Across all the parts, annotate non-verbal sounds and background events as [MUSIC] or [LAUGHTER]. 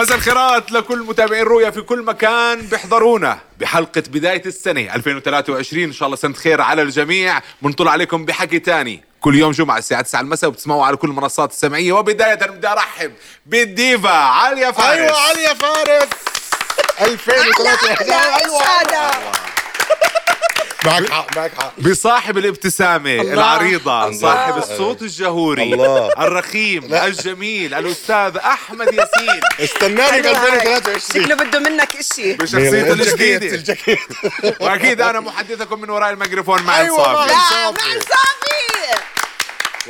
مساء الخيرات لكل متابعين رؤيا في كل مكان. بيحضرونا بحلقة بداية السنة 2023 إن شاء الله سنة خير على الجميع. بنطل عليكم بحكي تاني كل يوم جمعة الساعة 9 المساء وبتسمعوا على كل المنصات السمعية. وبداية بدي أرحب بالديفا عليا فارس. أيوه علي فارس. 2023 أيوه معك حق معك حق بصاحب الابتسامة الله. العريضة الله. صاحب الصوت الجهوري الله. الرخيم الجميل الأستاذ أحمد ياسين استناني ب 2023 شكله بده منك إشي بشخصيته الجديدة وأكيد أنا محدثكم من وراء الميكروفون مع أيوة، إنصافي معي. لا صافي. مع صافي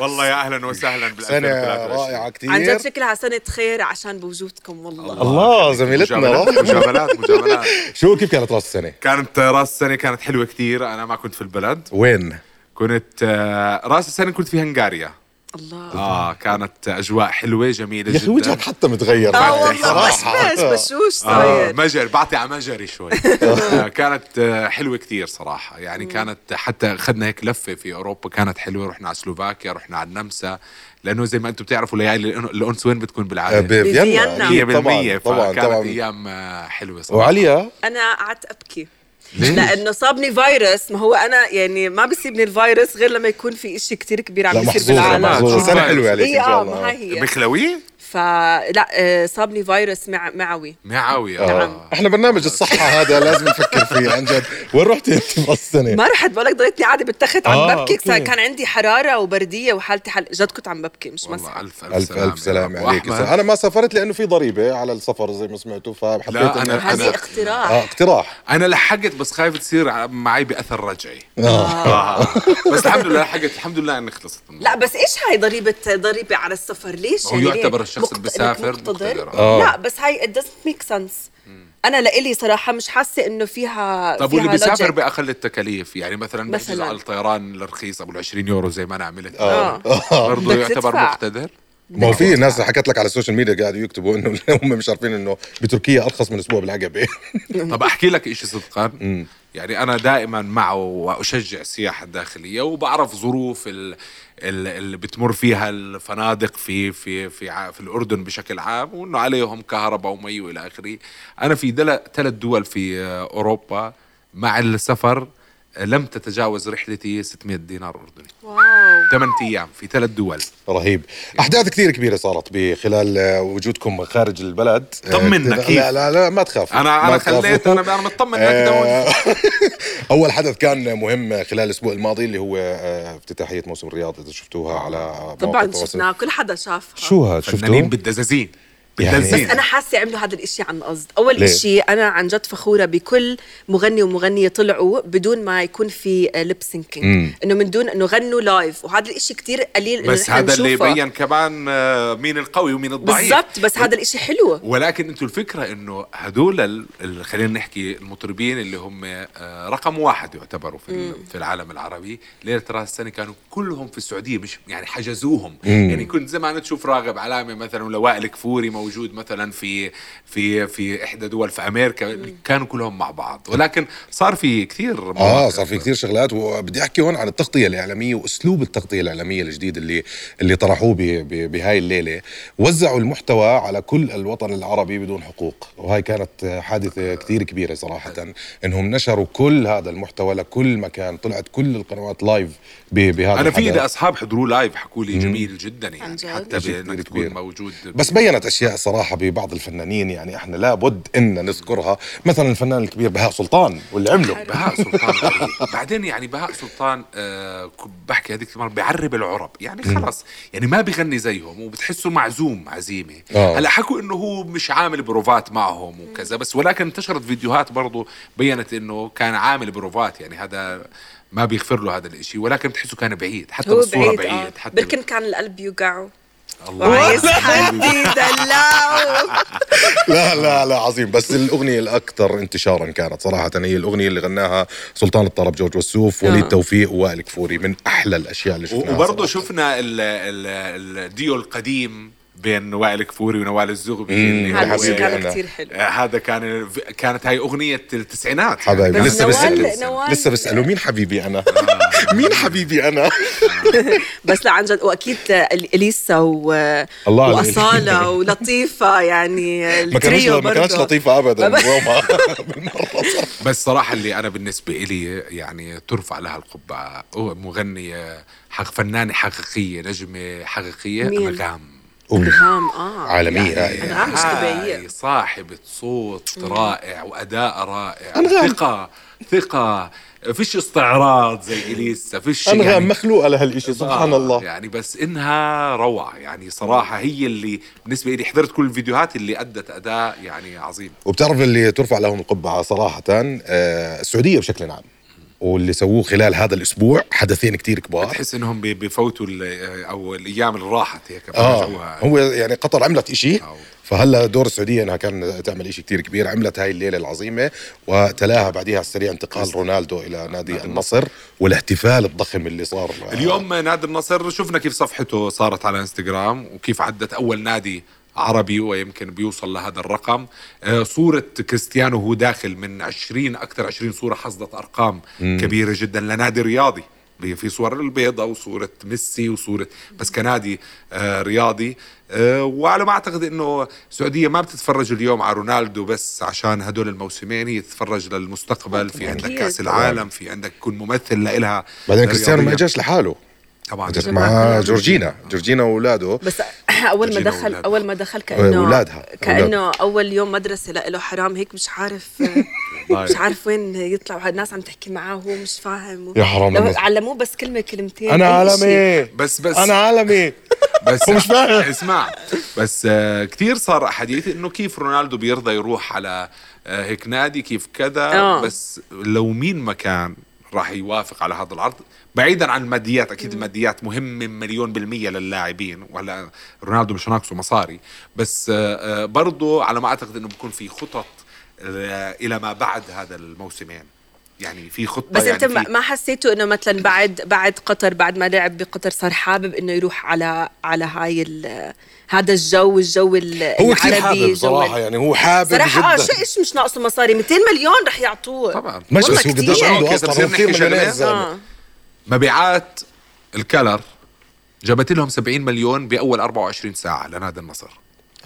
والله يا أهلا وسهلا بال سنة 2023. رائعة كثير عن جد شكلها سنة خير عشان بوجودكم والله الله زميلتنا مجاملات. مجاملات مجاملات [LAUGHS] شو كيف كانت راس السنة؟ كانت راس السنة كانت حلوة كتير أنا ما كنت في البلد وين؟ كنت آه، راس السنة كنت في هنغاريا الله. آه كانت أجواء حلوة جميلة يا أخي جدا. وجهك حتى متغير. آه والله صراحة. بشبش بشوش آه صاير مجري بعطي على مجري شوي. [LAUGHS] آه كانت آه حلوة كتير صراحة. يعني كانت حتى أخذنا هيك لفة في أوروبا كانت حلوة. رحنا على سلوفاكيا رحنا على النمسا. لأنه زي ما أنتم بتعرفوا ليالي الأنس وين بتكون آه، بالعادة بفيينا. بفيينا. هي أكيد. بالمية طبعا طبعا فكانت طبعا. أيام آه، حلوة صراحة. وعليا؟ أنا قعدت أبكي. لأنه صابني فيروس. ما هو أنا يعني ما بيصيبني الفيروس غير لما يكون في إشي كتير كبير عم بيصير بالعالم سنة الفيروس؟ حلوة عليك إن شاء آه ما الله هي. مخلوية؟ فلا آه، صابني فيروس مع معوي معاوي آه. آه. إحنا برنامج الصحة هذا لازم نفكر فيه عن جد وين رحتي أنت راس السنة؟ ما رحت بقولك ضليتني قاعدة بالتخت عم آه، ببكي أوكي. كان عندي حرارة وبردية وحالتي حل جد كنت عم ببكي مش مسح والله ألف ألف, ألف ألف سلامة عليك وأحمد؟ أنا ما سافرت لأنه في ضريبة على السفر زي ما سمعتوا فحبيت لا، أنا- هذه أنا- اقتراح آه اقتراح أنا لحقت بس خايف تصير معي بأثر رجعي آه. آه. بس الحمد لله لحقت الحمد لله إني خلصت. لا بس إيش هاي ضريبه ضريبة على السفر ليش هو يعني؟ يعتبر الشخص مقت- اللي بيسافر مقتدر مقتدر. آه. لا بس هاي it doesn't make sense أنا لإلي صراحة مش حاسة إنه فيها طب واللي بيسافر. بأقل التكاليف يعني مثلا بحجز مثلاً. على الطيران الرخيص ابو ال 20 يورو زي ما أنا عملت برضه بدك يعتبر تدفع. مقتدر ما هو في ناس حكت لك على السوشيال ميديا قاعدوا يكتبوا إنه [LAUGHS] هم مش عارفين إنه بتركيا أرخص من أسبوع بالعقبه [LAUGHS] طب أحكي لك شيء صدقا. يعني أنا دائما معه وأشجع السياحة الداخلية وبعرف ظروف ال- ال- اللي بتمر فيها الفنادق في في في ع- في الأردن بشكل عام وإنه عليهم كهرباء ومي وإلى آخره. أنا في ثلاث دول في أوروبا مع السفر لم تتجاوز رحلتي 600 دينار أردني. واو ثمان أيام في ثلاث دول رهيب أحداث كثير كبيرة صارت بخلال آه، وجودكم خارج البلد آه، طمنا، لا كيف؟ لا لا, لا ما تخاف أنا ما أنا تخاف. خليت أنا أنا مطمن آه،. [LAUGHS] أول حدث كان مهم خلال الأسبوع الماضي اللي هو افتتاحية موسم الرياض إذا شفتوها على طبعا. شفناها كل حدا شافها شو هذا فنانين شفتوا؟ بالدزازين يعني- بس أنا حاسة عملوا هذا الإشي عن قصد. أول؟ إشي أنا عن جد فخورة بكل مغني ومغنية طلعوا بدون ما يكون في lip syncing إنه من دون إنه غنوا live وهذا الإشي كتير قليل بس هذا اللي. يبين كمان آه، مين القوي ومين الضعيف. بالضبط بس هذا الإشي حلو. ولكن أنتم الفكرة إنه هدول خلينا نحكي المطربين اللي هم آه، رقم واحد يعتبروا في في العالم العربي. ليلة راس السنة كانوا كلهم في السعودية مش يعني حجزوهم. يعني كنت زمان تشوف راغب علامة مثلا ولا وائل كفوري موجود. مثلا في في في إحدى دول في أمريكا كانوا كلهم مع بعض. ولكن صار في كثير آه. صار في كثير شغلات وبدي أحكي هون عن التغطية الإعلامية وأسلوب التغطية الإعلامية الجديد اللي اللي طرحوه ب- ب- بهاي الليلة. وزعوا المحتوى على كل الوطن العربي بدون حقوق. وهاي كانت حادثة كثير كبيرة صراحة. إنهم نشروا كل هذا المحتوى لكل مكان. طلعت كل القنوات live ب- بهذا أنا في أصحاب حضروا live حكوا لي جميل جدا عن يعني؟ حتى بأنك تكون. موجود بس بينت أشياء صراحة ببعض الفنانين يعني إحنا لابد إن نذكرها. مثلا الفنان الكبير بهاء سلطان واللي عمله. [LAUGHS] بهاء سلطان غريب. بعدين يعني بهاء سلطان آه بحكي هذيك المرة بيعرب العرب. يعني خلص يعني ما بيغني زيهم وبتحسه معزوم عزيمة. آه. هلا حكوا إنه هو مش عامل بروفات معهم وكذا بس ولكن انتشرت فيديوهات برضه بينت إنه كان عامل بروفات. يعني هذا ما بيغفر له هذا الإشي ولكن بتحسه كان بعيد. حتى بالصورة بعيد, بعيد, آه. حتى بركن كان القلب يوقعه. الله وعايز حد يدلعه لا. لا لا عظيم. بس الأغنية الأكثر انتشارا كانت صراحة هي الأغنية اللي غناها سلطان الطرب جورج وسوف وليد آه. توفيق ووائل كفوري من أحلى الأشياء اللي شفناها وبرضه. شفنا ال- ال- الديو القديم. بين وائل كفوري ونوال الزغبي. اللي هذا كان. كثير حلو آه، هذا كان كانت هاي أغنية التسعينات حبايبي يعني. بس لسه نوال- بسأل نوال- لسه بسأله مين حبيبي أنا [LAUGHS] مين حبيبي أنا [LAUGHS] بس لا عن جد وأكيد إل- إليسا و... الله. وأصالة [LAUGHS] ولطيفة يعني ما كانتش برضه. لطيفة أبدا ما ب- روما بالمرة بس صراحة اللي أنا بالنسبة إلي يعني ترفع لها القبعة هو مغنية حق فنانة حقيقية نجمة حقيقية مين؟ انغام آه عالمية يعني أنغام مش طبيعية. هاي صاحبة صوت رائع وأداء رائع. أنغام. ثقة ثقة. فيش استعراض زي إليسا فيش أنغام يعني مخلوقة لهالإشي سبحان آه، الله. يعني بس إنها روعة. يعني صراحة هي اللي بالنسبة لي حضرت كل الفيديوهات اللي أدت أداء يعني عظيم. وبتعرف اللي ترفع لهم القبعة صراحة آه، السعودية بشكل عام. واللي سووه خلال هذا الأسبوع حدثين كتير كبار. بتحس إنهم ال- أو الأيام اللي راحت هيك برجعوها. هو يعني قطر عملت إشي. أو. فهلا دور السعودية إنها كان تعمل إشي كتير كبير. عملت هاي الليلة العظيمة وتلاها بعديها على السريع انتقال رونالدو إلى نادي النصر والاحتفال الضخم اللي صار. اليوم نادي النصر شفنا كيف صفحته صارت على انستغرام وكيف عدت أول نادي عربي ويمكن بيوصل لهذا الرقم. آه، صورة كريستيانو هو داخل من 20 أكثر 20 صورة حصدت أرقام كبيرة جدا لنادي رياضي. في صور البيضة وصورة ميسي وصورة بس كنادي آه، رياضي. آه، وعلى ما أعتقد أنه السعودية ما بتتفرج اليوم على رونالدو بس عشان هدول الموسمين هي تتفرج للمستقبل. في عندك. كأس العالم في عندك كون ممثل لإلها بعدين كريستيانو ما. إجاش لحاله. طبعا جورجينا جورجينا واولاده بس أول ما دخل أولاد. أول ما دخل كانه أولادها. كأنه أول يوم مدرسة له حرام هيك مش عارف [LAUGHS] مش عارف وين يطلع الناس عم تحكي معاه وهو مش فاهم يا حرام لو. علموه بس كلمة كلمتين أنا. عالمي بس بس أنا عالمي [LAUGHS] بس هو مش فاهم. [LAUGHS] اسمع بس آه كثير صار حديث إنه كيف رونالدو بيرضى يروح على آه هيك نادي كيف كذا آه. بس لو مين ما كان راح يوافق على هذا العرض. بعيدا عن الماديات أكيد الماديات مهمه مليون بالمية للاعبين وهلا رونالدو مش ناقصه مصاري. بس آه آه برضه على ما أعتقد إنه بكون في خطط آه إلى ما بعد هذا الموسمين. يعني في خطة بس يعني انت ما- في ما حسيته انه مثلا بعد بعد قطر بعد ما لعب بقطر صار حابب انه يروح على على هاي ال- هذا الجو الجو ال- هو كثير العربي حابب صراحة يعني هو حابب صراحة آه إيش مش ناقصه مصاري؟ 200 مليون رح يعطوه. طبعا. مش بس هو قديش. عنده أصلا هو كثير مليونير مبيعات الكلر جابت لهم 70 مليون بأول 24 ساعة لنادي النصر.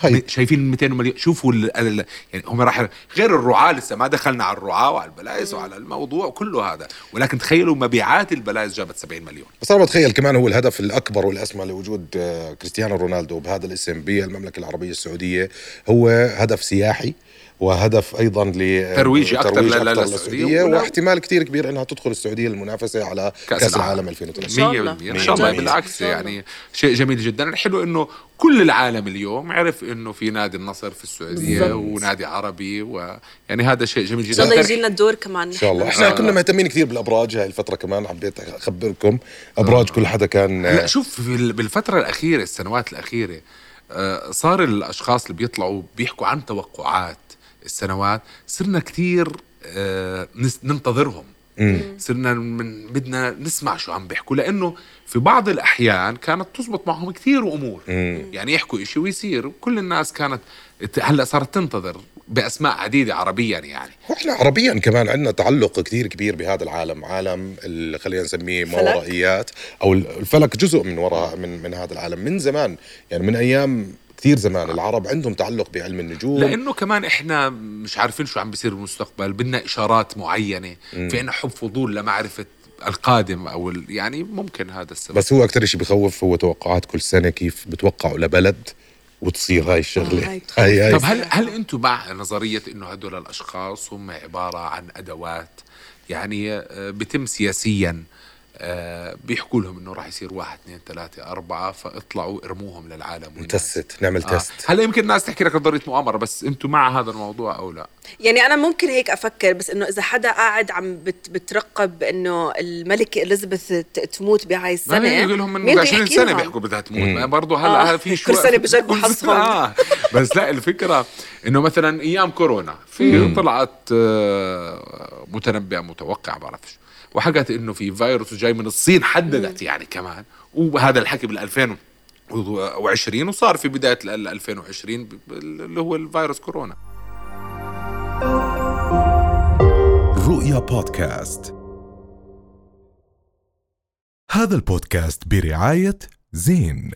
هي. م- شايفين 200 مليون شوفوا ال ال يعني هم راح غير الرعاة لسه ما دخلنا على الرعاة وعلى ال players وعلى الموضوع كله هذا. ولكن تخيلوا مبيعات ال players جابت 70 مليون. بس أنا بتخيل كمان هو الهدف الأكبر والأسمى لوجود آه، كريستيانو رونالدو بهذا الاسم بالمملكه العربية السعودية هو هدف سياحي. وهدف أيضا ل ترويجي أكتر ترويج ل- ل- أكتر للسعودية للسعوديه واحتمال كتير كبير إنها تدخل السعودية المنافسة على كأس, كأس العالم. 2030 شاء الله. 100% إن شاء الله. بالعكس يعني شيء جميل جدا. الحلو إنه كل العالم اليوم عرف إنه في نادي النصر في السعودية بالضبط. ونادي عربي ويعني هذا شيء جميل إن شاء جدا. الله يجي لنا الدور كمان. إن شاء الله. إحنا كنا مهتمين كثير بالأبراج هاي الفترة كمان. حبيت أخبركم. أبراج كل حدا كان لا شوف في ال- بالفترة الأخيرة السنوات الأخيرة آه، صار الأشخاص اللي بيطلعوا بيحكوا عن توقعات. السنوات صرنا كتير آه، نس- ننتظرهم. صرنا من بدنا نسمع شو عم بيحكوا لأنه في بعض الأحيان كانت تزبط معهم كتير أمور. يعني يحكوا إشي ويصير كل الناس كانت هلأ صارت تنتظر بأسماء عديدة عربيا يعني. وإحنا عربيا كمان عندنا تعلق كثير كبير بهذا العالم عالم ال- خلينا نسميه ما فلك؟ ورائيات أو الفلك جزء من وراء من من هذا العالم. من زمان يعني من أيام كثير زمان العرب عندهم تعلق بعلم النجوم. لأنه كمان إحنا مش عارفين شو عم بيصير بالمستقبل بدنا إشارات معينة. في عنا حب فضول لمعرفة القادم أو ال- يعني ممكن هذا السبب. بس هو أكثر شيء بخوف هو توقعات كل سنة كيف بتوقعوا لبلد وتصير هاي آه، الشغله هاي [LAUGHS] تخوف. هاي هاي. طب هل هل أنتم مع نظرية إنه هدول الأشخاص هم عبارة عن أدوات؟ يعني آه، بتم سياسيا آه، بيحكوا لهم إنه راح يصير واحد اثنين ثلاثة أربعة فاطلعوا ارموهم للعالم. نتست نعمل آه. تست هلا يمكن الناس تحكي لك نظرية مؤامرة بس أنتم مع هذا الموضوع أو لا يعني أنا ممكن هيك أفكر بس إنه إذا حدا قاعد عم بت بترقب إنه الملكه إليزابيث ت- تموت بهاي السنة ما يقول لهم من مين بده 20 يحكي سنة لهم؟ بيحكوا بدها تموت برضه هلا آه،. في كل شوي سنة بجربوا [LAUGHS] كل حظهم. سنة، آه. بس لا الفكرة إنه مثلا أيام كورونا في طلعت آه، متنبئة متوقعة بعرفش وحكت إنه في فيروس جاي من الصين حددت يعني كمان. وهذا الحكي بال 2000 و20 وصار في بداية ال 2020 ب- اللي هو الفيروس كورونا. رؤيا بودكاست. هذا البودكاست برعاية زين.